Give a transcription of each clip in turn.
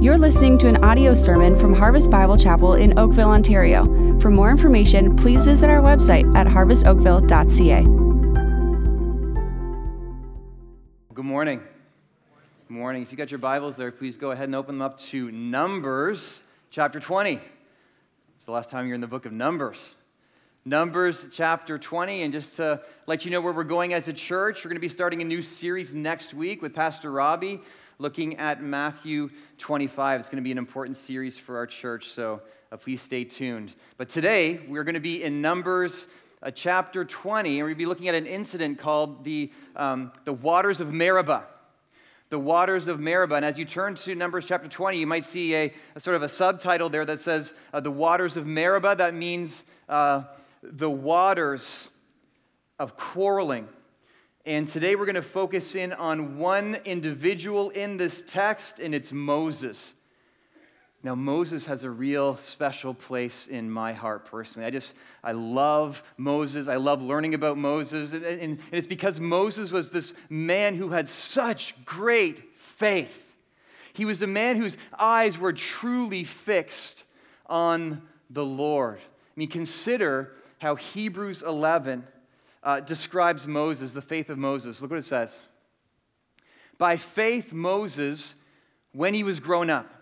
You're listening to an audio sermon from Harvest Bible Chapel in Oakville, Ontario. For more information, please visit our website at harvestoakville.ca. Good morning. Good morning. If you got your Bibles there, please go ahead and open them up to Numbers chapter 20. It's the last time you're in the book of Numbers. Numbers chapter 20. And just to let you know where we're going as a church, we're going to be starting a new series next week with Pastor Robbie, looking at Matthew 25. It's going to be an important series for our church, so uh, please stay tuned. But today, we're going to be in Numbers uh, chapter 20, and to be looking at an incident called the, um, the Waters of Meribah the waters of Meribah. And as you turn to Numbers chapter 20, you might see a, a sort of a subtitle there that says uh, the waters of Meribah. That means uh, the waters of quarreling. And today we're going to focus in on one individual in this text, and it's Moses. Now, Moses has a real special place in my heart personally. I just, I love Moses. I love learning about Moses. And it's because Moses was this man who had such great faith. He was a man whose eyes were truly fixed on the Lord. I mean, consider how Hebrews 11 uh, describes Moses, the faith of Moses. Look what it says. By faith, Moses, when he was grown up,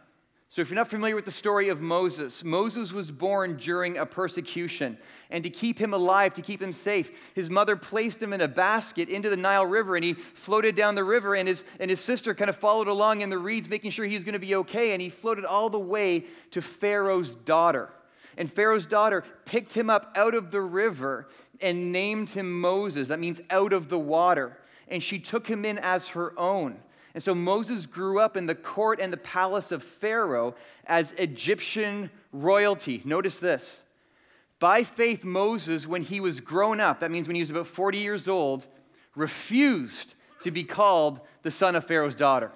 so, if you're not familiar with the story of Moses, Moses was born during a persecution. And to keep him alive, to keep him safe, his mother placed him in a basket into the Nile River and he floated down the river. And his, and his sister kind of followed along in the reeds, making sure he was going to be okay. And he floated all the way to Pharaoh's daughter. And Pharaoh's daughter picked him up out of the river and named him Moses. That means out of the water. And she took him in as her own. And so Moses grew up in the court and the palace of Pharaoh as Egyptian royalty. Notice this. By faith, Moses, when he was grown up, that means when he was about 40 years old, refused to be called the son of Pharaoh's daughter.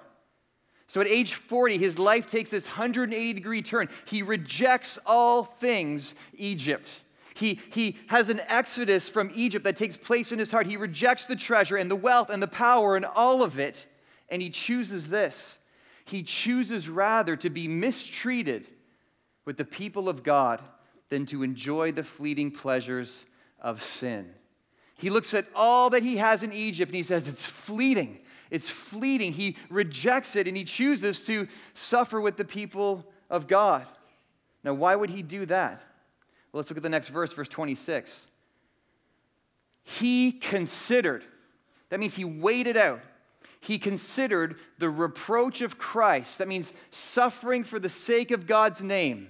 So at age 40, his life takes this 180 degree turn. He rejects all things Egypt. He, he has an exodus from Egypt that takes place in his heart. He rejects the treasure and the wealth and the power and all of it. And he chooses this. He chooses rather to be mistreated with the people of God than to enjoy the fleeting pleasures of sin. He looks at all that he has in Egypt and he says, It's fleeting. It's fleeting. He rejects it and he chooses to suffer with the people of God. Now, why would he do that? Well, let's look at the next verse, verse 26. He considered, that means he waited out. He considered the reproach of Christ, that means suffering for the sake of God's name.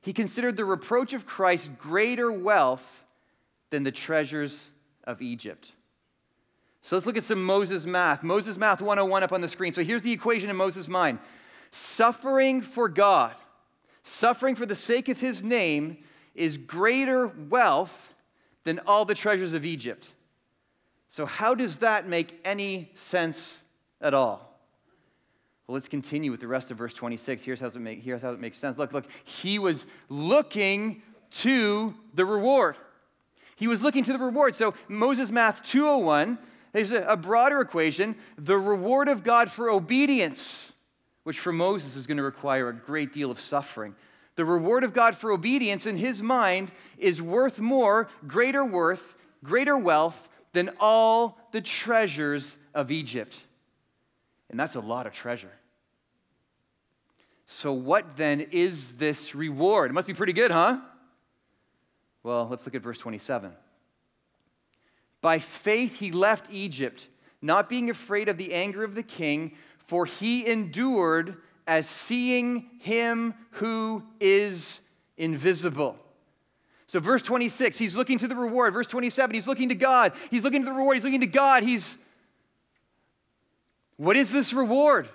He considered the reproach of Christ greater wealth than the treasures of Egypt. So let's look at some Moses math. Moses math 101 up on the screen. So here's the equation in Moses' mind suffering for God, suffering for the sake of his name, is greater wealth than all the treasures of Egypt. So, how does that make any sense at all? Well, let's continue with the rest of verse 26. Here's how it, make, here's how it makes sense. Look, look, he was looking to the reward. He was looking to the reward. So, Moses Math 201 there's a, a broader equation the reward of God for obedience, which for Moses is going to require a great deal of suffering. The reward of God for obedience in his mind is worth more, greater worth, greater wealth than all the treasures of Egypt. And that's a lot of treasure. So, what then is this reward? It must be pretty good, huh? Well, let's look at verse 27. By faith, he left Egypt, not being afraid of the anger of the king, for he endured as seeing him who is invisible. So, verse 26, he's looking to the reward. Verse 27, he's looking to God. He's looking to the reward. He's looking to God. He's, what is this reward?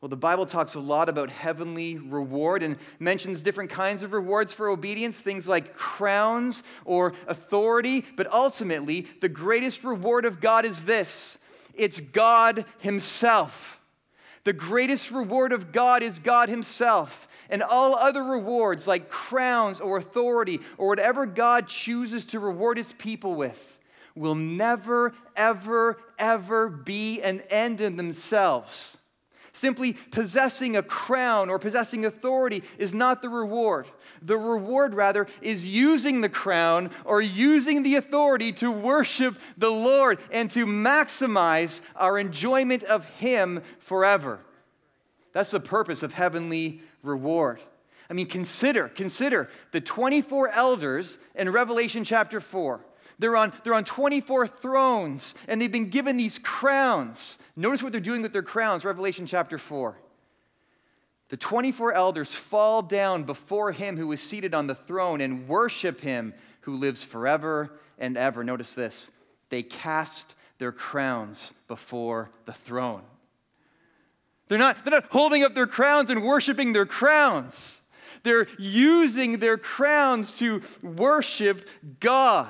Well, the Bible talks a lot about heavenly reward and mentions different kinds of rewards for obedience, things like crowns or authority. But ultimately, the greatest reward of God is this it's God Himself. The greatest reward of God is God Himself. And all other rewards, like crowns or authority or whatever God chooses to reward His people with, will never, ever, ever be an end in themselves Simply possessing a crown or possessing authority is not the reward. The reward, rather, is using the crown or using the authority to worship the Lord and to maximize our enjoyment of Him forever. That's the purpose of heavenly reward. I mean, consider, consider the 24 elders in Revelation chapter 4. They're on, they're on 24 thrones and they've been given these crowns. Notice what they're doing with their crowns, Revelation chapter 4. The 24 elders fall down before him who is seated on the throne and worship him who lives forever and ever. Notice this they cast their crowns before the throne. They're not, they're not holding up their crowns and worshiping their crowns. They're using their crowns to worship God.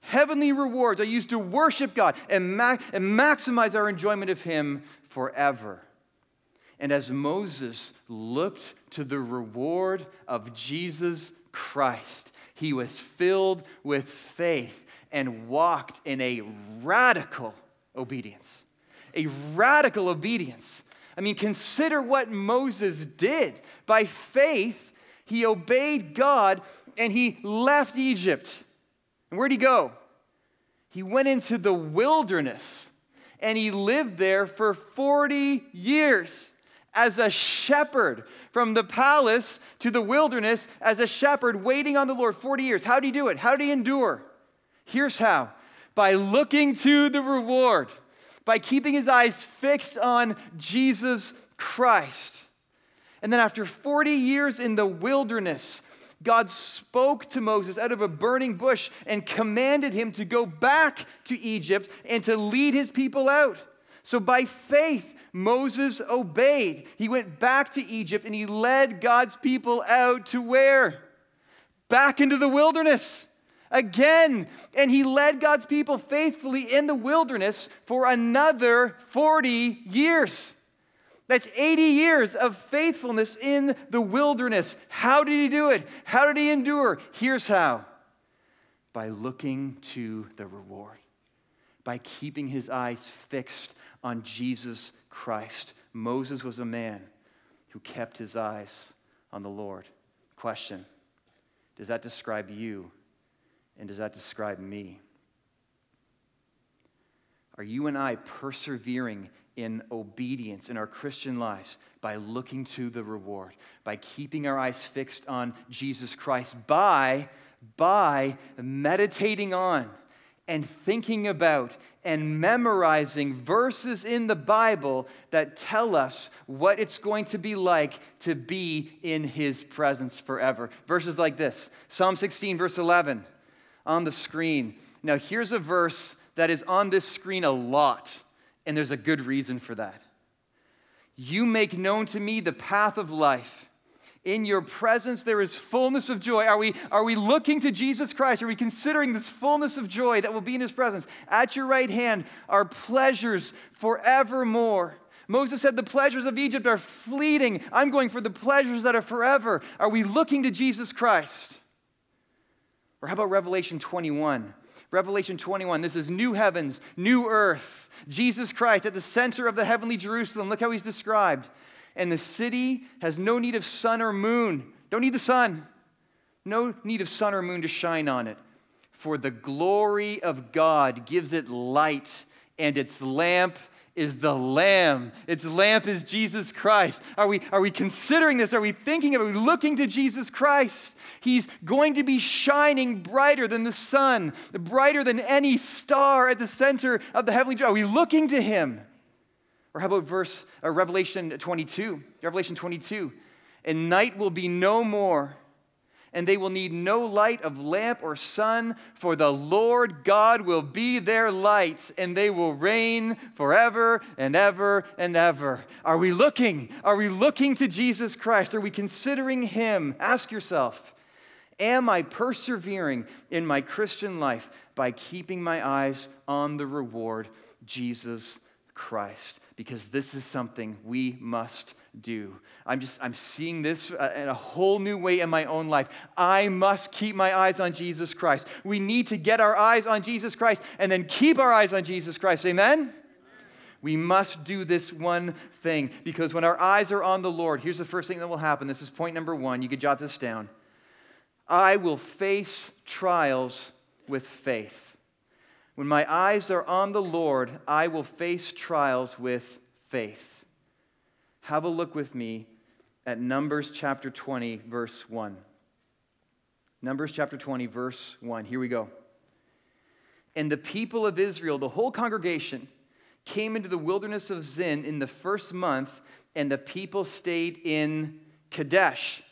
Heavenly rewards are used to worship God and, ma- and maximize our enjoyment of Him forever. And as Moses looked to the reward of Jesus Christ, he was filled with faith and walked in a radical obedience. A radical obedience. I mean, consider what Moses did. By faith, he obeyed God and he left Egypt. And where'd he go? He went into the wilderness and he lived there for 40 years as a shepherd from the palace to the wilderness as a shepherd waiting on the Lord 40 years. How did he do it? How did he endure? Here's how by looking to the reward by keeping his eyes fixed on Jesus Christ. And then, after 40 years in the wilderness, God spoke to Moses out of a burning bush and commanded him to go back to Egypt and to lead his people out. So, by faith, Moses obeyed. He went back to Egypt and he led God's people out to where? Back into the wilderness again. And he led God's people faithfully in the wilderness for another 40 years. That's 80 years of faithfulness in the wilderness. How did he do it? How did he endure? Here's how by looking to the reward, by keeping his eyes fixed on Jesus Christ. Moses was a man who kept his eyes on the Lord. Question Does that describe you and does that describe me? Are you and I persevering in obedience in our Christian lives by looking to the reward, by keeping our eyes fixed on Jesus Christ, by, by meditating on and thinking about and memorizing verses in the Bible that tell us what it's going to be like to be in His presence forever. Verses like this Psalm 16, verse 11 on the screen. Now, here's a verse that is on this screen a lot, and there's a good reason for that. You make known to me the path of life. In your presence, there is fullness of joy. Are we, are we looking to Jesus Christ? Are we considering this fullness of joy that will be in his presence? At your right hand are pleasures forevermore. Moses said, The pleasures of Egypt are fleeting. I'm going for the pleasures that are forever. Are we looking to Jesus Christ? Or how about Revelation 21? Revelation 21, this is new heavens, new earth, Jesus Christ at the center of the heavenly Jerusalem. Look how he's described. And the city has no need of sun or moon. Don't need the sun. No need of sun or moon to shine on it. For the glory of God gives it light, and its lamp is the Lamb. Its lamp is Jesus Christ. Are we, are we considering this? Are we thinking of it? Are we looking to Jesus Christ? He's going to be shining brighter than the sun, brighter than any star at the center of the heavenly. Are we looking to Him? Or how about verse uh, Revelation 22? Revelation 22. And night will be no more and they will need no light of lamp or sun, for the Lord God will be their light, and they will reign forever and ever and ever. Are we looking? Are we looking to Jesus Christ? Are we considering Him? Ask yourself Am I persevering in my Christian life by keeping my eyes on the reward, Jesus Christ? Because this is something we must do. I'm just, I'm seeing this uh, in a whole new way in my own life. I must keep my eyes on Jesus Christ. We need to get our eyes on Jesus Christ and then keep our eyes on Jesus Christ. Amen? We must do this one thing because when our eyes are on the Lord, here's the first thing that will happen. This is point number one. You could jot this down. I will face trials with faith. When my eyes are on the Lord, I will face trials with faith. Have a look with me at Numbers chapter 20, verse 1. Numbers chapter 20, verse 1. Here we go. And the people of Israel, the whole congregation, came into the wilderness of Zin in the first month, and the people stayed in Kadesh.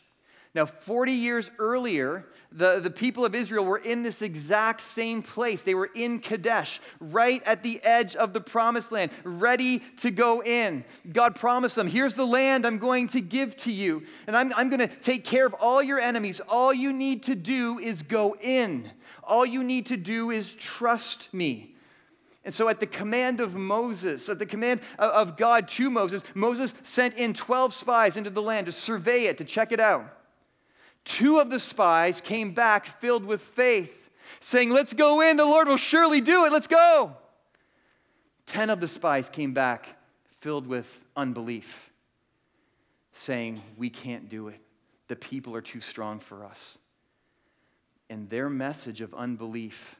Now, 40 years earlier, the, the people of Israel were in this exact same place. They were in Kadesh, right at the edge of the promised land, ready to go in. God promised them, Here's the land I'm going to give to you, and I'm, I'm going to take care of all your enemies. All you need to do is go in, all you need to do is trust me. And so, at the command of Moses, at the command of God to Moses, Moses sent in 12 spies into the land to survey it, to check it out. Two of the spies came back filled with faith, saying, Let's go in, the Lord will surely do it, let's go. Ten of the spies came back filled with unbelief, saying, We can't do it. The people are too strong for us. And their message of unbelief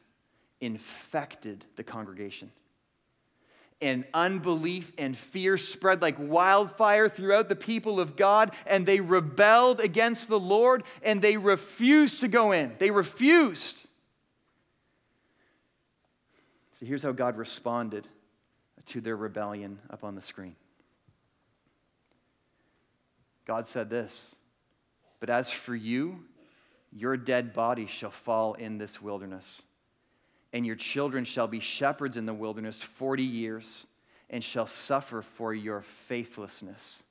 infected the congregation and unbelief and fear spread like wildfire throughout the people of God, and they rebelled against the Lord and they refused to go in. They refused. So here's how God responded to their rebellion up on the screen. God said this, but as for you, your dead body shall fall in this wilderness and your children shall be shepherds in the wilderness 40 years and shall suffer for your faithlessness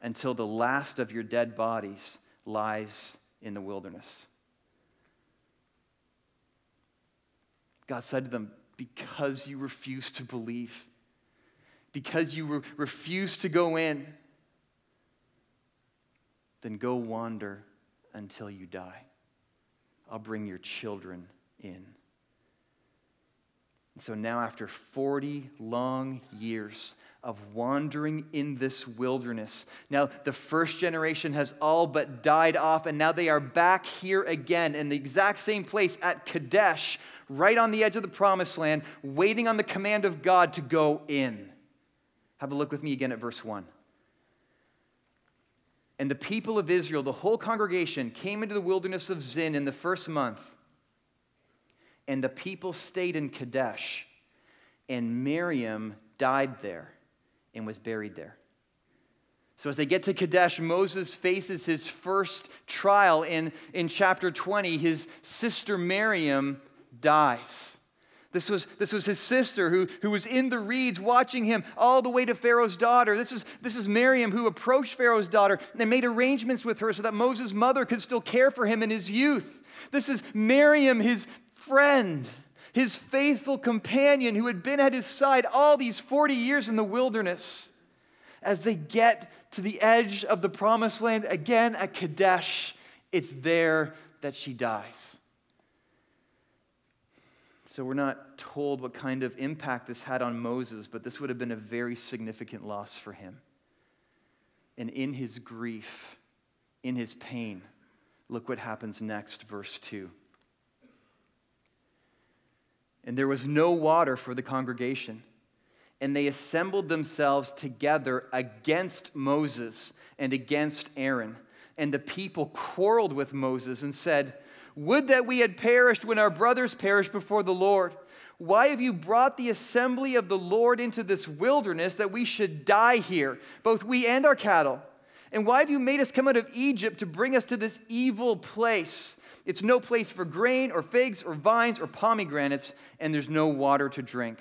until the last of your dead bodies lies in the wilderness. God said to them, Because you refuse to believe, because you re- refuse to go in, then go wander until you die. I'll bring your children in. And so now, after 40 long years of wandering in this wilderness, now the first generation has all but died off, and now they are back here again in the exact same place at Kadesh, right on the edge of the promised land, waiting on the command of God to go in. Have a look with me again at verse 1. And the people of Israel, the whole congregation, came into the wilderness of Zin in the first month and the people stayed in Kadesh, and Miriam died there and was buried there. So, as they get to Kadesh, Moses faces his first trial in, in chapter 20. His sister Miriam dies. This was, this was his sister who, who was in the reeds watching him all the way to Pharaoh's daughter. This is, this is Miriam who approached Pharaoh's daughter and made arrangements with her so that Moses' mother could still care for him in his youth. This is Miriam, his, friend, his faithful companion who had been at his side all these 40 years in the wilderness. As they get to the edge of the promised land again at Kadesh, it's there that she dies. So we're not told what kind of impact this had on Moses, but this would have been a very significant loss for him. And in his grief, in his pain, look what happens next, verse 2 and there was no water for the congregation. And they assembled themselves together against Moses and against Aaron. And the people quarreled with Moses and said, Would that we had perished when our brothers perished before the Lord. Why have you brought the assembly of the Lord into this wilderness that we should die here, both we and our cattle? And why have you made us come out of Egypt to bring us to this evil place? It's no place for grain or figs or vines or pomegranates, and there's no water to drink.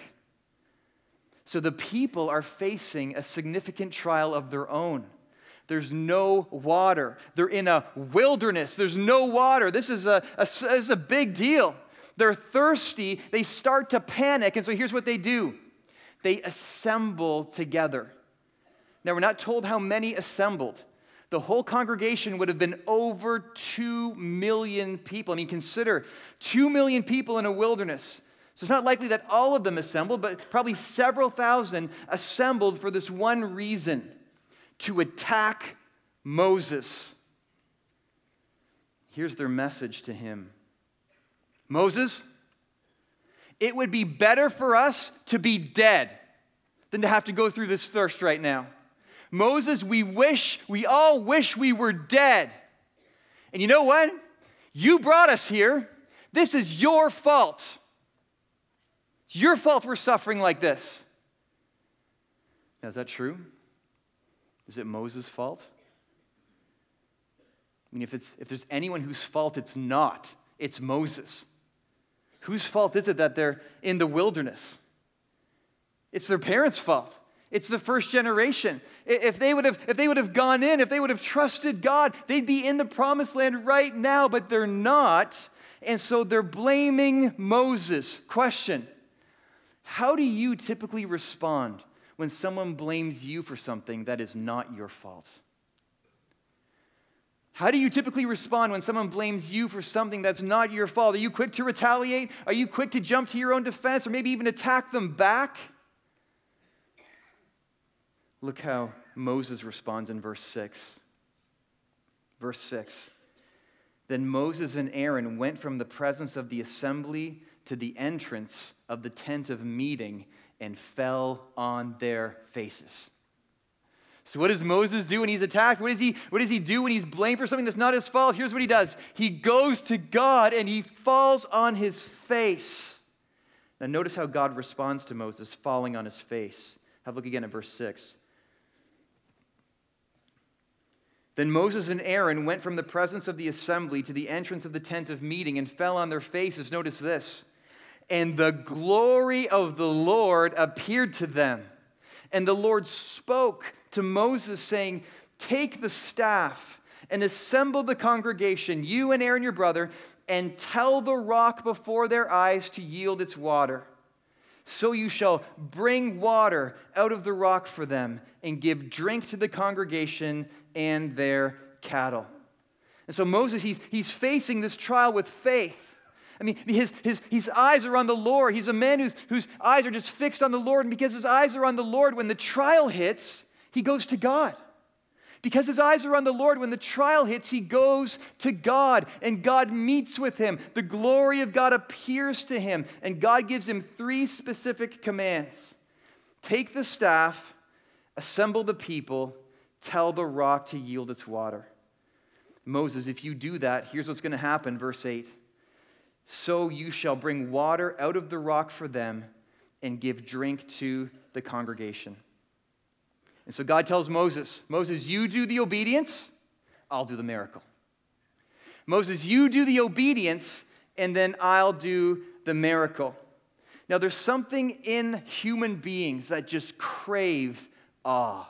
So the people are facing a significant trial of their own. There's no water. They're in a wilderness. There's no water. This is a, a, this is a big deal. They're thirsty. They start to panic. And so here's what they do they assemble together. Now, we're not told how many assembled the whole congregation would have been over 2 million people. I mean, consider 2 million people in a wilderness. So it's not likely that all of them assembled, but probably several thousand assembled for this one reason to attack Moses. Here's their message to him Moses, it would be better for us to be dead than to have to go through this thirst right now. Moses, we wish, we all wish we were dead. And you know what? You brought us here. This is your fault. It's your fault we're suffering like this. Now, is that true? Is it Moses' fault? I mean, if, it's, if there's anyone whose fault it's not, it's Moses. Whose fault is it that they're in the wilderness? It's their parents' fault. It's the first generation. If they, would have, if they would have gone in, if they would have trusted God, they'd be in the promised land right now, but they're not. And so they're blaming Moses. Question How do you typically respond when someone blames you for something that is not your fault? How do you typically respond when someone blames you for something that's not your fault? Are you quick to retaliate? Are you quick to jump to your own defense or maybe even attack them back? Look how Moses responds in verse 6. Verse 6. Then Moses and Aaron went from the presence of the assembly to the entrance of the tent of meeting and fell on their faces. So, what does Moses do when he's attacked? What does, he, what does he do when he's blamed for something that's not his fault? Here's what he does he goes to God and he falls on his face. Now, notice how God responds to Moses falling on his face. Have a look again at verse 6. Then Moses and Aaron went from the presence of the assembly to the entrance of the tent of meeting and fell on their faces. Notice this. And the glory of the Lord appeared to them. And the Lord spoke to Moses, saying, Take the staff and assemble the congregation, you and Aaron your brother, and tell the rock before their eyes to yield its water. So you shall bring water out of the rock for them and give drink to the congregation and their cattle. And so Moses, he's, he's facing this trial with faith. I mean, his, his, his eyes are on the Lord. He's a man whose, whose eyes are just fixed on the Lord. And because his eyes are on the Lord, when the trial hits, he goes to God. Because his eyes are on the Lord, when the trial hits, he goes to God and God meets with him. The glory of God appears to him, and God gives him three specific commands take the staff, assemble the people, tell the rock to yield its water. Moses, if you do that, here's what's going to happen. Verse 8 So you shall bring water out of the rock for them and give drink to the congregation. And so God tells Moses, Moses, you do the obedience, I'll do the miracle. Moses, you do the obedience, and then I'll do the miracle. Now, there's something in human beings that just crave awe.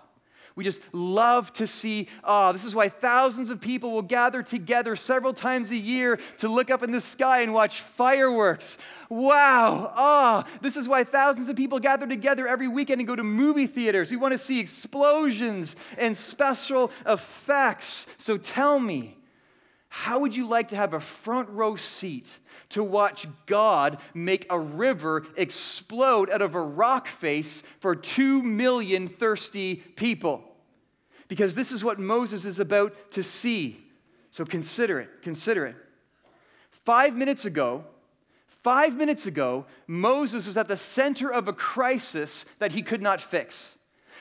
We just love to see awe. This is why thousands of people will gather together several times a year to look up in the sky and watch fireworks. Wow, awe. This is why thousands of people gather together every weekend and go to movie theaters. We want to see explosions and special effects. So tell me, how would you like to have a front row seat to watch God make a river explode out of a rock face for two million thirsty people. Because this is what Moses is about to see. So consider it, consider it. Five minutes ago, five minutes ago, Moses was at the center of a crisis that he could not fix.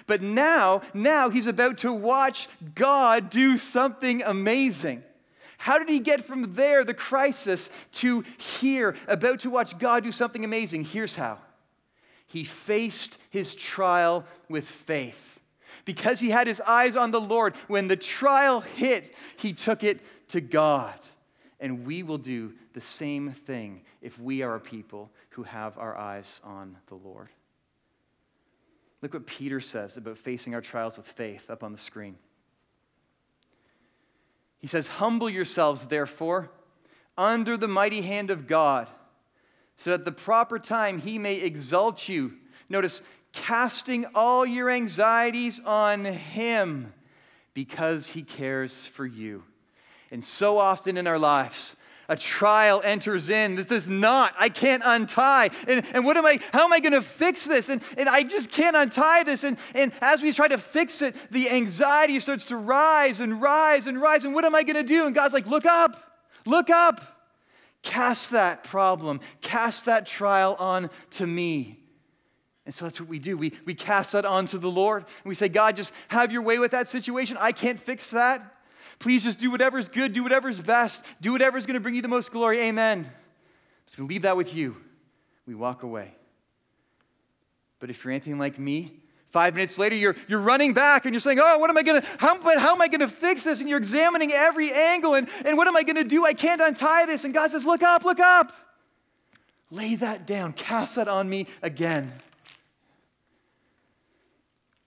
But now, now he's about to watch God do something amazing. How did he get from there, the crisis, to here, about to watch God do something amazing? Here's how he faced his trial with faith. Because he had his eyes on the Lord, when the trial hit, he took it to God. And we will do the same thing if we are a people who have our eyes on the Lord. Look what Peter says about facing our trials with faith up on the screen. He says, Humble yourselves, therefore, under the mighty hand of God, so that at the proper time he may exalt you. Notice, casting all your anxieties on him because he cares for you. And so often in our lives, a trial enters in. This is not, I can't untie. And, and what am I, how am I going to fix this? And, and I just can't untie this. And, and as we try to fix it, the anxiety starts to rise and rise and rise. And what am I going to do? And God's like, look up, look up. Cast that problem, cast that trial on to me. And so that's what we do. We, we cast that onto the Lord. And we say, God, just have your way with that situation. I can't fix that. Please just do whatever's good, do whatever's best, do whatever's going to bring you the most glory. Amen. I'm just going to leave that with you. We walk away. But if you're anything like me, Five minutes later, you're, you're running back and you're saying, Oh, what am I going to, how, but how am I going to fix this? And you're examining every angle and, and what am I going to do? I can't untie this. And God says, Look up, look up. Lay that down, cast that on me again.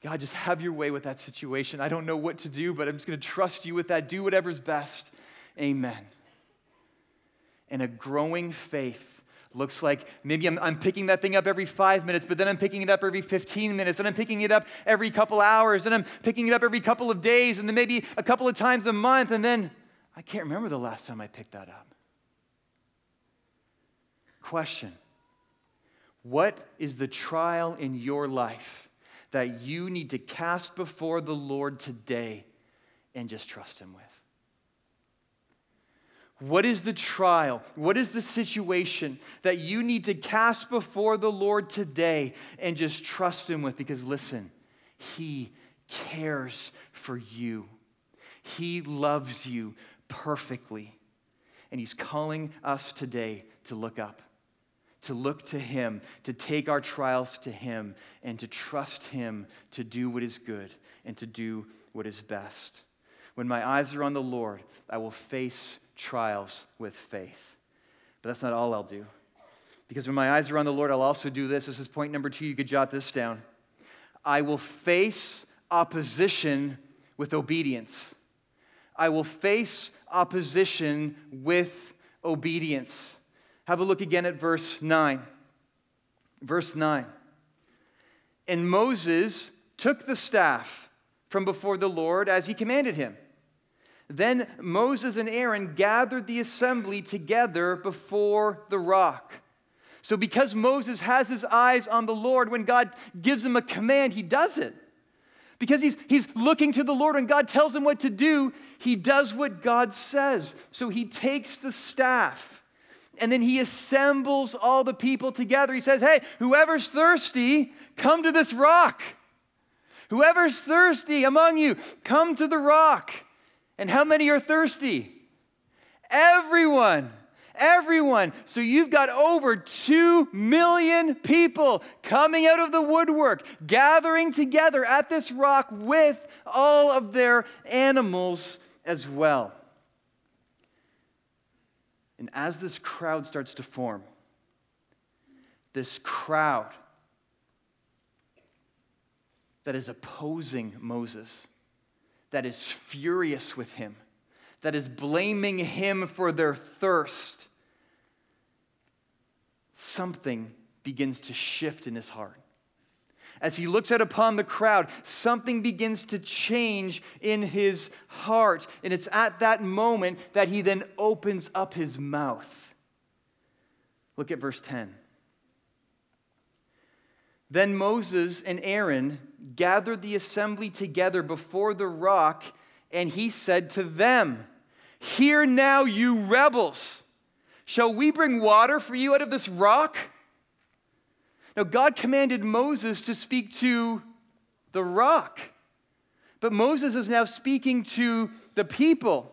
God, just have your way with that situation. I don't know what to do, but I'm just going to trust you with that. Do whatever's best. Amen. And a growing faith looks like maybe I'm, I'm, picking that thing up every five minutes, but then I'm picking it up every 15 minutes, and I'm picking it up every couple hours, and I'm picking it up every couple of days, and then maybe a couple of times a month, and then I can't remember the last time I picked that up. Question What is the trial in your life that you need to cast before the Lord today and just trust Him with? What is the trial? What is the situation that you need to cast before the Lord today and just trust Him with? Because listen, He cares for you, He loves you perfectly. And He's calling us today to look up to look to Him, to take our trials to Him, and to trust Him to do what is good and to do what is best. When my eyes are on the Lord, I will face trials with faith. But that's not all I'll do. Because when my eyes are on the Lord, I'll also do this. This is point number two. You could jot this down. I will face opposition with obedience. I will face opposition with obedience. Have a look again at verse 9. Verse 9. And Moses took the staff from before the Lord as he commanded him. Then Moses and Aaron gathered the assembly together before the rock. So, because Moses has his eyes on the Lord, when God gives him a command, he does it. Because he's, he's looking to the Lord, when God tells him what to do, he does what God says. So, he takes the staff and then he assembles all the people together. He says, Hey, whoever's thirsty, come to this rock. Whoever's thirsty among you, come to the rock. And how many are thirsty? Everyone. Everyone. So you've got over 2 million people coming out of the woodwork, gathering together at this rock with all of their animals as well. And as this crowd starts to form, this crowd that is opposing Moses, that is furious with him, that is blaming him for their thirst, something begins to shift in his heart. As he looks out upon the crowd, something begins to change in his heart. And it's at that moment that he then opens up his mouth. Look at verse 10. Then Moses and Aaron gathered the assembly together before the rock, and he said to them, Hear now, you rebels. Shall we bring water for you out of this rock? Now, God commanded Moses to speak to the rock, but Moses is now speaking to the people.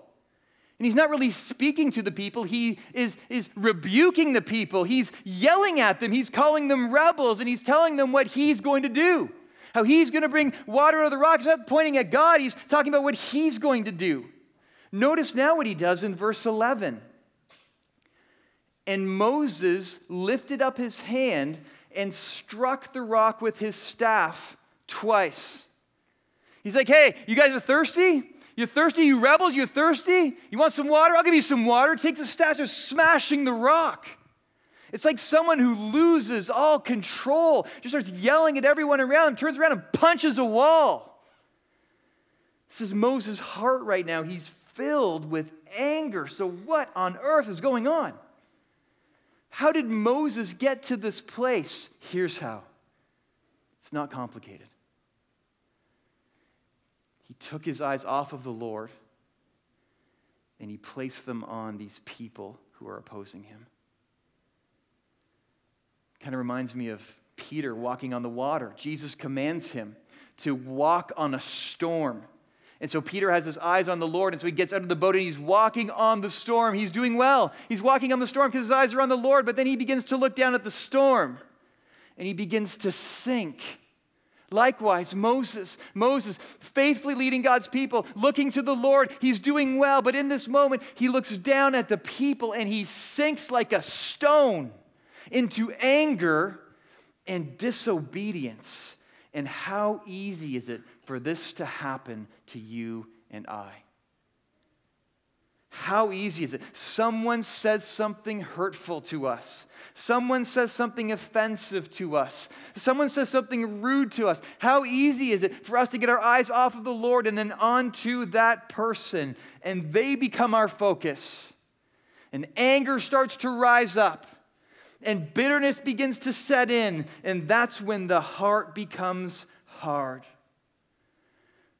And he's not really speaking to the people, he is, is rebuking the people. He's yelling at them, he's calling them rebels, and he's telling them what he's going to do. How he's going to bring water out of the rock. He's not pointing at God, he's talking about what he's going to do. Notice now what he does in verse 11. And Moses lifted up his hand and struck the rock with his staff twice. He's like, hey, you guys are thirsty? You're thirsty, you rebels? You're thirsty? You want some water? I'll give you some water. Takes a staff, starts smashing the rock. It's like someone who loses all control, just starts yelling at everyone around him, turns around and punches a wall. This is Moses' heart right now. He's filled with anger. So, what on earth is going on? How did Moses get to this place? Here's how it's not complicated. He took his eyes off of the Lord and he placed them on these people who are opposing him. Kind of reminds me of Peter walking on the water. Jesus commands him to walk on a storm. And so Peter has his eyes on the Lord, and so he gets out of the boat and he's walking on the storm. He's doing well. He's walking on the storm because his eyes are on the Lord, but then he begins to look down at the storm and he begins to sink. Likewise, Moses, Moses, faithfully leading God's people, looking to the Lord, he's doing well, but in this moment, he looks down at the people and he sinks like a stone into anger and disobedience. And how easy is it for this to happen to you and I? How easy is it? Someone says something hurtful to us. Someone says something offensive to us. Someone says something rude to us. How easy is it for us to get our eyes off of the Lord and then onto that person, and they become our focus? And anger starts to rise up, and bitterness begins to set in, and that's when the heart becomes hard.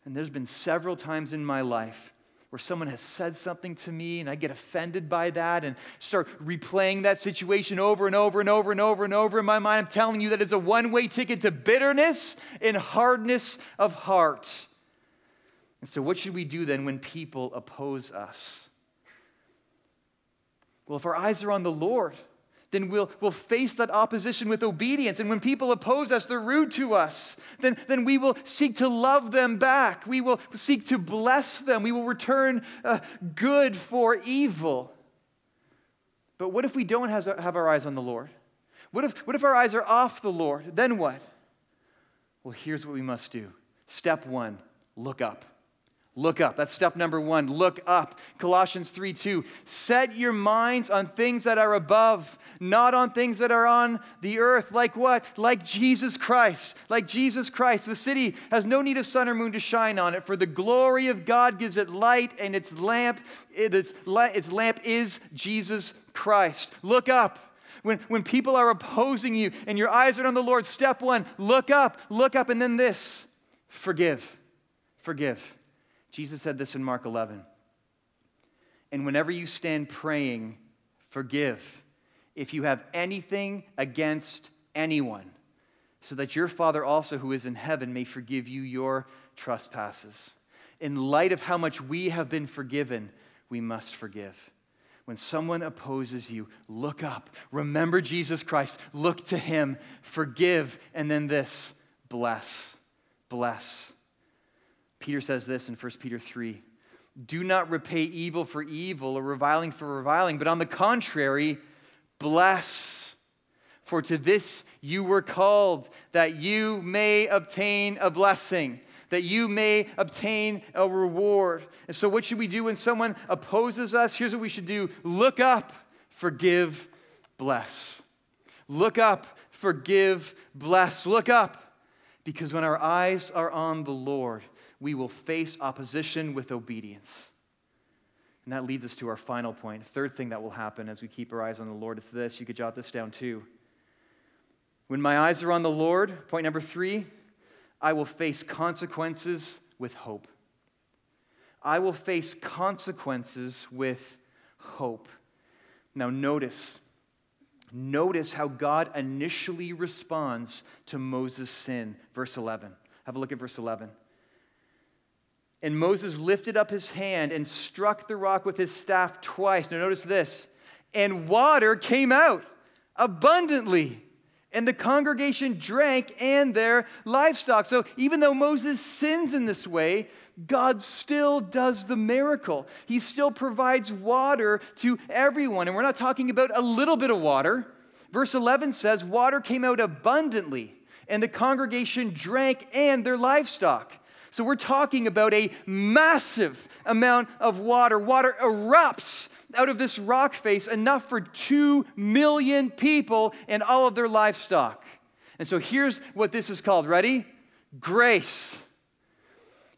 And there's been several times in my life where someone has said something to me and I get offended by that and start replaying that situation over and over and over and over and over in my mind. I'm telling you that it's a one way ticket to bitterness and hardness of heart. And so, what should we do then when people oppose us? Well, if our eyes are on the Lord, then we'll, we'll face that opposition with obedience. And when people oppose us, they're rude to us, then, then we will seek to love them back. We will seek to bless them. We will return uh, good for evil. But what if we don't have, have our eyes on the Lord? What if, what if our eyes are off the Lord? Then what? Well, here's what we must do. Step one look up. Look up. That's step number one. Look up. Colossians 3 2. Set your minds on things that are above, not on things that are on the earth. Like what? Like Jesus Christ. Like Jesus Christ. The city has no need of sun or moon to shine on it, for the glory of God gives it light, and its lamp, its, its lamp is Jesus Christ. Look up. When, when people are opposing you and your eyes are on the Lord, step one, look up, look up, and then this forgive. Forgive. Jesus said this in Mark 11. And whenever you stand praying, forgive if you have anything against anyone, so that your Father also, who is in heaven, may forgive you your trespasses. In light of how much we have been forgiven, we must forgive. When someone opposes you, look up. Remember Jesus Christ. Look to him. Forgive. And then this bless. Bless. Peter says this in 1 Peter 3 Do not repay evil for evil or reviling for reviling, but on the contrary, bless. For to this you were called, that you may obtain a blessing, that you may obtain a reward. And so, what should we do when someone opposes us? Here's what we should do look up, forgive, bless. Look up, forgive, bless. Look up, because when our eyes are on the Lord, we will face opposition with obedience. And that leads us to our final point. Third thing that will happen as we keep our eyes on the Lord is this. You could jot this down too. When my eyes are on the Lord, point number three, I will face consequences with hope. I will face consequences with hope. Now, notice, notice how God initially responds to Moses' sin. Verse 11. Have a look at verse 11. And Moses lifted up his hand and struck the rock with his staff twice. Now, notice this. And water came out abundantly, and the congregation drank and their livestock. So, even though Moses sins in this way, God still does the miracle. He still provides water to everyone. And we're not talking about a little bit of water. Verse 11 says, Water came out abundantly, and the congregation drank and their livestock. So we're talking about a massive amount of water. Water erupts out of this rock face, enough for two million people and all of their livestock. And so here's what this is called. Ready? Grace.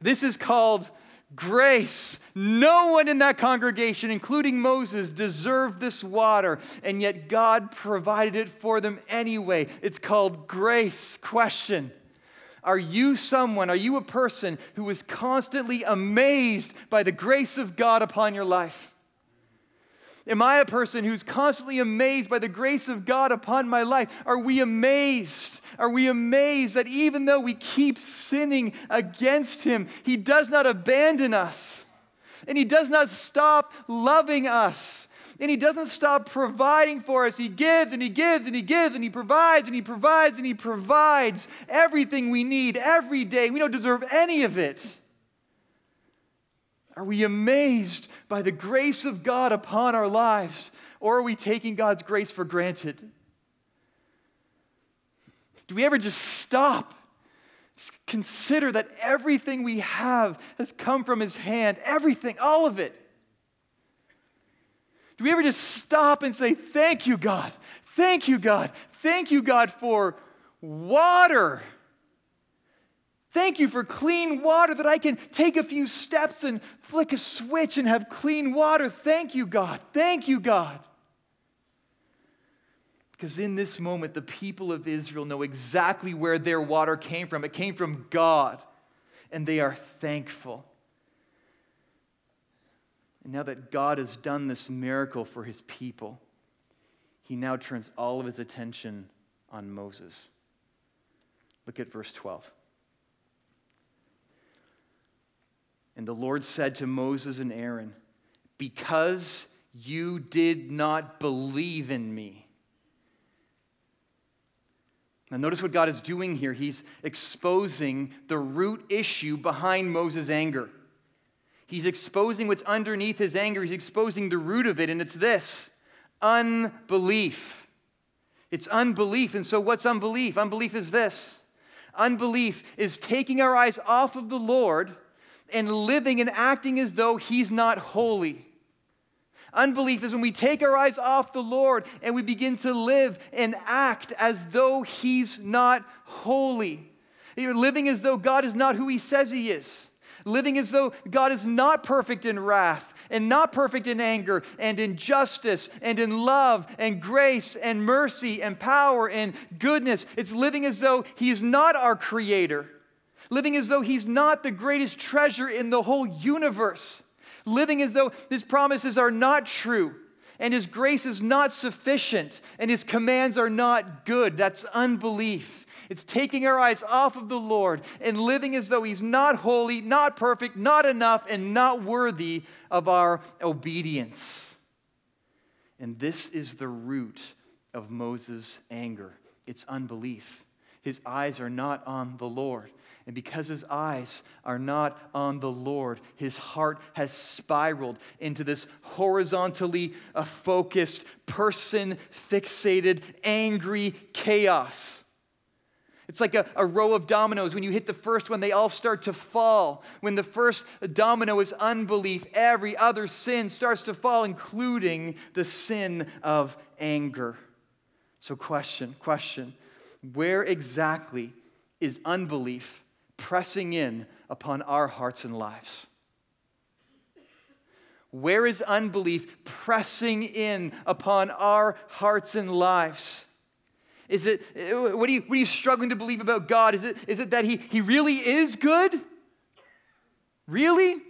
This is called grace. No one in that congregation, including Moses, deserved this water, and yet God provided it for them anyway. It's called grace. Question Are you someone, are you a person who is constantly amazed by the grace of God upon your life? Am I a person who's constantly amazed by the grace of God upon my life? Are we amazed? Are we amazed that even though we keep sinning against Him, He does not abandon us and He does not stop loving us? And he doesn't stop providing for us. He gives and he gives and he gives and he provides and he provides and he provides everything we need every day. We don't deserve any of it. Are we amazed by the grace of God upon our lives, or are we taking God's grace for granted? Do we ever just stop? consider that everything we have has come from His hand, everything, all of it. Do we ever just stop and say, Thank you, God? Thank you, God. Thank you, God, for water. Thank you for clean water that I can take a few steps and flick a switch and have clean water. Thank you, God. Thank you, God. Because in this moment, the people of Israel know exactly where their water came from. It came from God, and they are thankful. And now that God has done this miracle for his people, he now turns all of his attention on Moses. Look at verse 12. And the Lord said to Moses and Aaron, Because you did not believe in me. Now, notice what God is doing here. He's exposing the root issue behind Moses' anger. He's exposing what's underneath his anger. He's exposing the root of it, and it's this unbelief. It's unbelief. And so, what's unbelief? Unbelief is this unbelief is taking our eyes off of the Lord and living and acting as though He's not holy. Unbelief is when we take our eyes off the Lord and we begin to live and act as though He's not holy. You're living as though God is not who He says He is. Living as though God is not perfect in wrath and not perfect in anger and in justice and in love and grace and mercy and power and goodness. It's living as though He is not our Creator living as though He's not the greatest treasure in the whole universe, living as though His promises are not true and His grace is not sufficient and His commands are not good. That's unbelief. It's taking our eyes off of the Lord and living as though He's not holy, not perfect, not enough, and not worthy of our obedience. And this is the root of Moses' anger it's unbelief. His eyes are not on the Lord. And because his eyes are not on the Lord, his heart has spiraled into this horizontally uh, focused, person fixated, angry chaos. It's like a, a, row of dominoes. When you hit the first one, they all start to fall. When the first domino is unbelief, every other sin starts to fall, including the sin of anger. So, question, question where exactly is unbelief pressing in upon our hearts and lives? Where is unbelief pressing in upon our hearts and lives? Is it, eh, what are you, what are you struggling to believe about God? Is it, is it that he, he really is good? Really?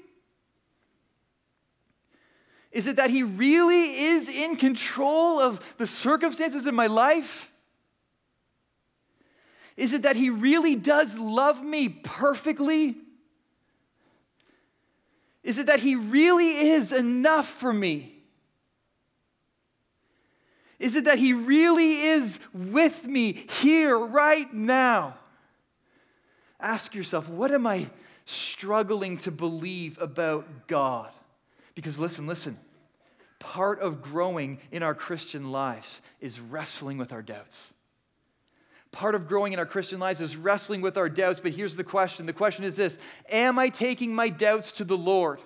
Is it that He really is in control of the circumstances in my life? Is it that He really does love me perfectly? Is it that He really is enough for me? Is it that He really is with me here, right now? Ask yourself, what am I struggling to believe about God? Because listen, listen, part of growing in our Christian lives is wrestling with our doubts. Part of growing in our Christian lives is wrestling with our doubts, but here's the question. The question is this Am I taking my doubts to the Lord?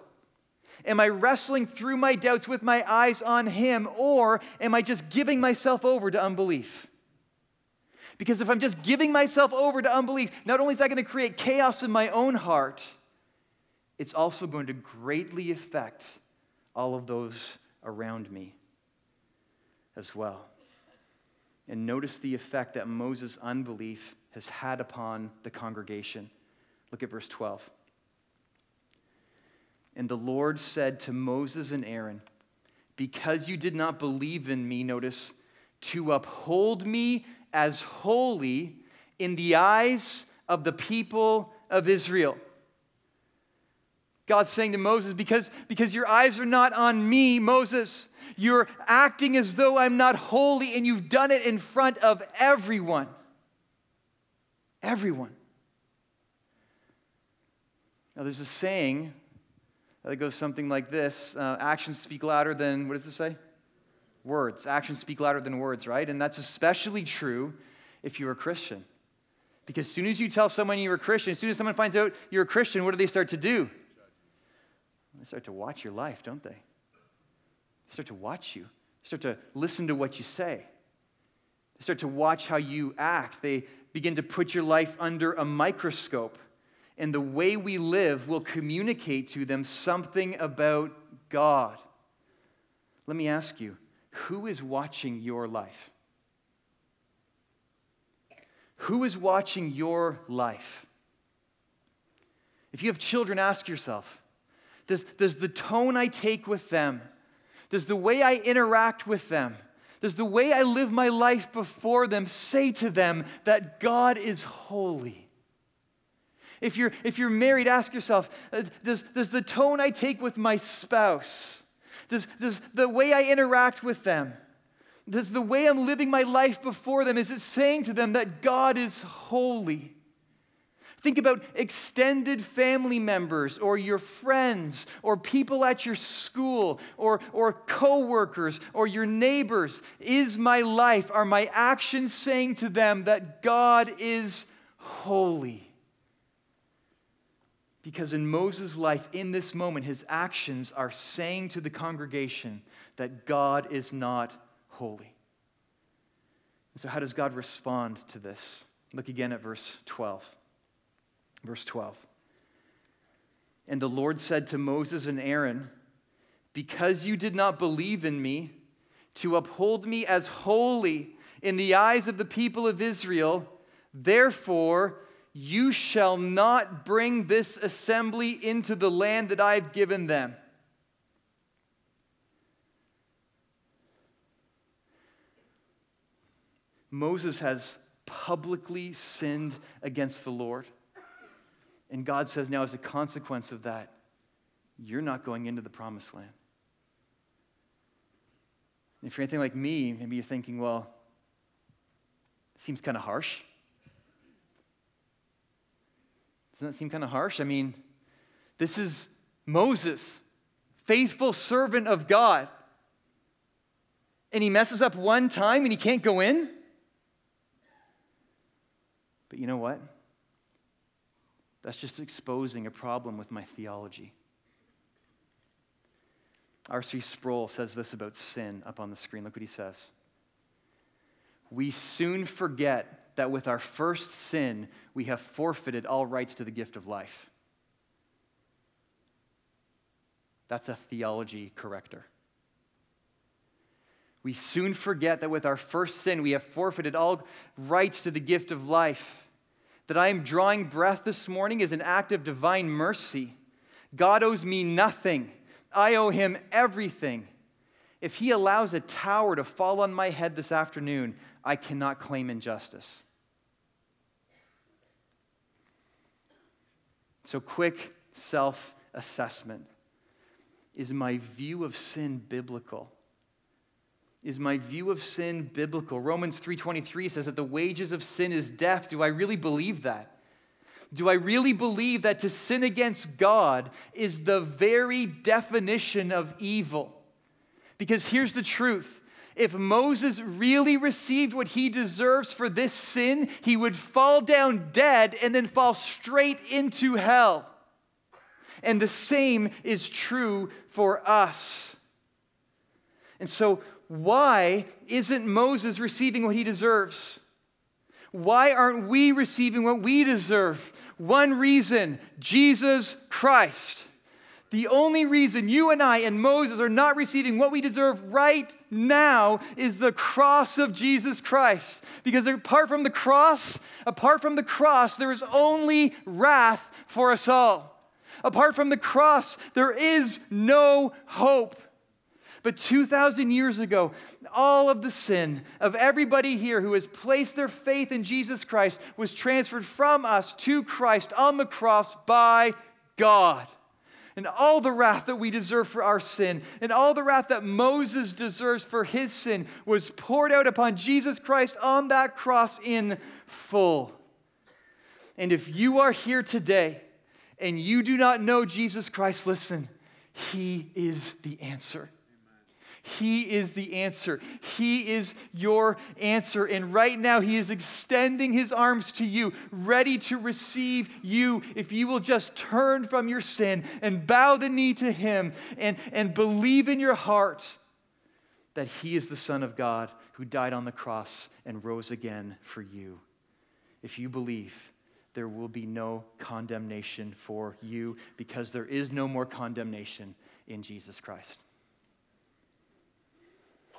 Am I wrestling through my doubts with my eyes on Him, or am I just giving myself over to unbelief? Because if I'm just giving myself over to unbelief, not only is that going to create chaos in my own heart, it's also going to greatly affect all of those around me as well. And notice the effect that Moses' unbelief has had upon the congregation. Look at verse 12. And the Lord said to Moses and Aaron, Because you did not believe in me, notice, to uphold me as holy in the eyes of the people of Israel. God's saying to Moses, because, because your eyes are not on me, Moses, you're acting as though I'm not holy, and you've done it in front of everyone. Everyone. Now, there's a saying that goes something like this uh, Actions speak louder than, what does it say? Words. Actions speak louder than words, right? And that's especially true if you're a Christian. Because as soon as you tell someone you're a Christian, as soon as someone finds out you're a Christian, what do they start to do? They start to watch your life, don't they? They start to watch you, they start to listen to what you say, they start to watch how you act. They begin to put your life under a microscope. And the way we live will communicate to them something about God. Let me ask you who is watching your life? Who is watching your life? If you have children, ask yourself does, does the tone I take with them, does the way I interact with them, does the way I live my life before them say to them that God is holy? If you're, if you're married, ask yourself uh, does, does the tone I take with my spouse, does, does the way I interact with them, does the way I'm living my life before them, is it saying to them that God is holy? Think about extended family members or your friends or people at your school or, or coworkers or your neighbors. Is my life, are my actions saying to them that God is holy? Because in Moses' life, in this moment, his actions are saying to the congregation that God is not holy. And so, how does God respond to this? Look again at verse 12. Verse 12. And the Lord said to Moses and Aaron, Because you did not believe in me, to uphold me as holy in the eyes of the people of Israel, therefore you shall not bring this assembly into the land that I've given them. Moses has publicly sinned against the Lord. And God says, now, as a consequence of that, you're not going into the promised land. If you're anything like me, maybe you're thinking, well, it seems kind of harsh. Doesn't that seem kind of harsh? I mean, this is Moses, faithful servant of God. And he messes up one time and he can't go in? But you know what? That's just exposing a problem with my theology. R.C. Sproul says this about sin up on the screen. Look what he says. We soon forget that with our first sin, we have forfeited all rights to the gift of life. That's a theology corrector. We soon forget that with our first sin, we have forfeited all rights to the gift of life. That I am drawing breath this morning is an act of divine mercy. God owes me nothing, I owe him everything. If he allows a tower to fall on my head this afternoon, I cannot claim injustice. So, quick self assessment. Is my view of sin biblical? is my view of sin biblical? Romans 3:23 says that the wages of sin is death. Do I really believe that? Do I really believe that to sin against God is the very definition of evil? Because here's the truth. If Moses really received what he deserves for this sin, he would fall down dead and then fall straight into hell. And the same is true for us. And so why isn't Moses receiving what he deserves? Why aren't we receiving what we deserve? One reason Jesus Christ. The only reason you and I and Moses are not receiving what we deserve right now is the cross of Jesus Christ. Because apart from the cross, apart from the cross, there is only wrath for us all. Apart from the cross, there is no hope. But 2,000 years ago, all of the sin of everybody here who has placed their faith in Jesus Christ was transferred from us to Christ on the cross by God and all the wrath that we deserve for our sin, and all the wrath that Moses deserves for his sin, was poured out upon Jesus Christ on that cross in full. And if you are here today and you do not know Jesus Christ, listen, he is the answer. He is the answer. He is your answer. And right now, He is extending His arms to you, ready to receive you if you will just turn from your sin and bow the knee to Him and, and believe in your heart that He is the Son of God who died on the cross and rose again for you. If you believe, there will be no condemnation for you because there is no more condemnation in Jesus Christ.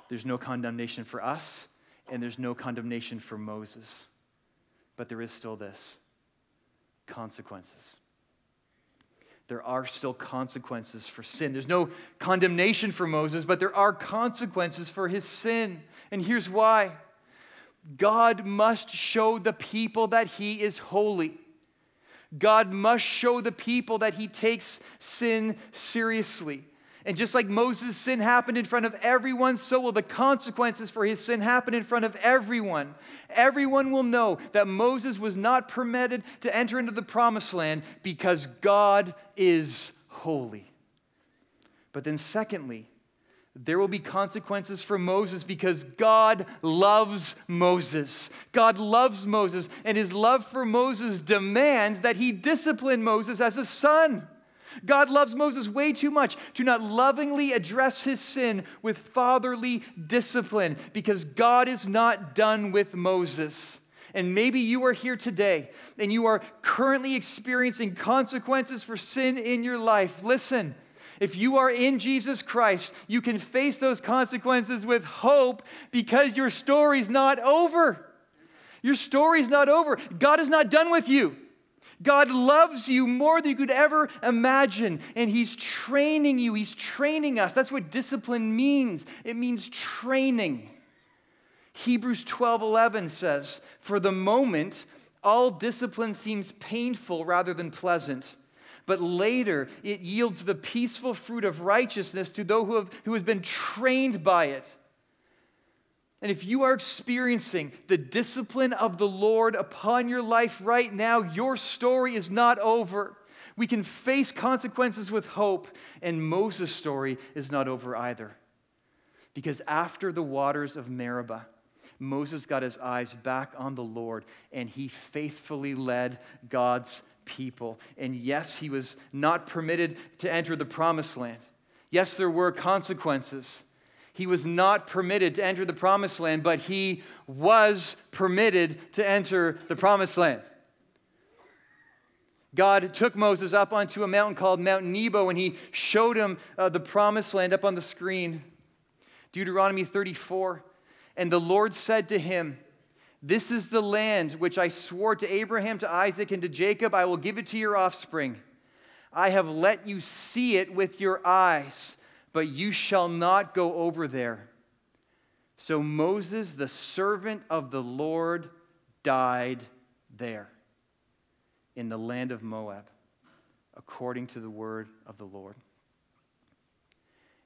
There's no condemnation for us, and there's no condemnation for Moses. But there is still this consequences. There are still consequences for sin. There's no condemnation for Moses, but there are consequences for his sin. And here's why God must show the people that he is holy. God must show the people that he takes sin seriously. And just like Moses' sin happened in front of everyone, so will the consequences for his sin happen in front of everyone. Everyone will know that Moses was not permitted to enter into the promised land because God is holy. But then, secondly, there will be consequences for Moses because God loves Moses. God loves Moses, and his love for Moses demands that he discipline Moses as a son. God loves Moses way too much to not lovingly address his sin with fatherly discipline because God is not done with Moses. And maybe you are here today and you are currently experiencing consequences for sin in your life. Listen, if you are in Jesus Christ, you can face those consequences with hope because your story's not over. Your story's not over. God is not done with you. God loves you more than you could ever imagine, and He's training you. He's training us. That's what discipline means it means training. Hebrews 12 11 says, For the moment, all discipline seems painful rather than pleasant. But later, it yields the peaceful fruit of righteousness to those who have, who has been trained by it. And if you are experiencing the discipline of the Lord upon your life right now, your story is not over. We can face consequences with hope, and Moses' story is not over either. Because after the waters of Meribah, Moses got his eyes back on the Lord and he faithfully led God's people. And yes, he was not permitted to enter the promised land. Yes, there were consequences. He was not permitted to enter the promised land, but he was permitted to enter the promised land. God took Moses up onto a mountain called Mount Nebo and he showed him uh, the promised land up on the screen. Deuteronomy 34. And the Lord said to him, This is the land which I swore to Abraham, to Isaac, and to Jacob. I will give it to your offspring. I have let you see it with your eyes but you shall not go over there. So Moses, the servant of the Lord, died there in the land of Moab, according to the word of the Lord.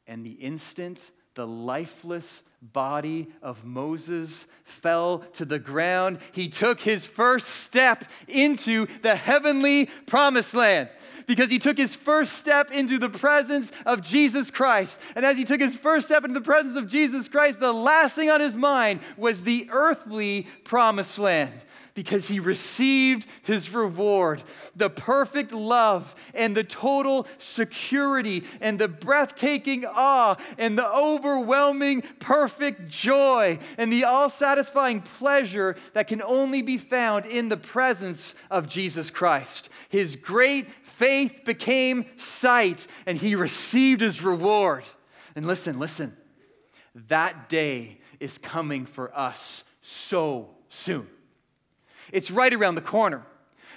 And the instant the lifeless body of Moses fell to the ground, he took his first step into the heavenly promised land because he took his first step into the presence of Jesus Christ. And as he took his first step into the presence of Jesus Christ, the last thing on his mind was the earthly promised land. Because he received his reward the perfect love and the total security and the breathtaking awe and the overwhelming perfect joy and the all satisfying pleasure that can only be found in the presence of Jesus Christ. His great faith became sight and he received his reward. And listen, listen, that day is coming for us so soon. It's right around the corner.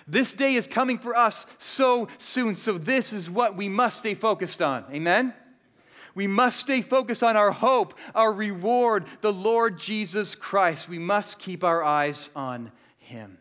This day is coming for us so soon. So, this is what we must stay focused on. Amen? We must stay focused on our hope, our reward, the Lord Jesus Christ. We must keep our eyes on Him.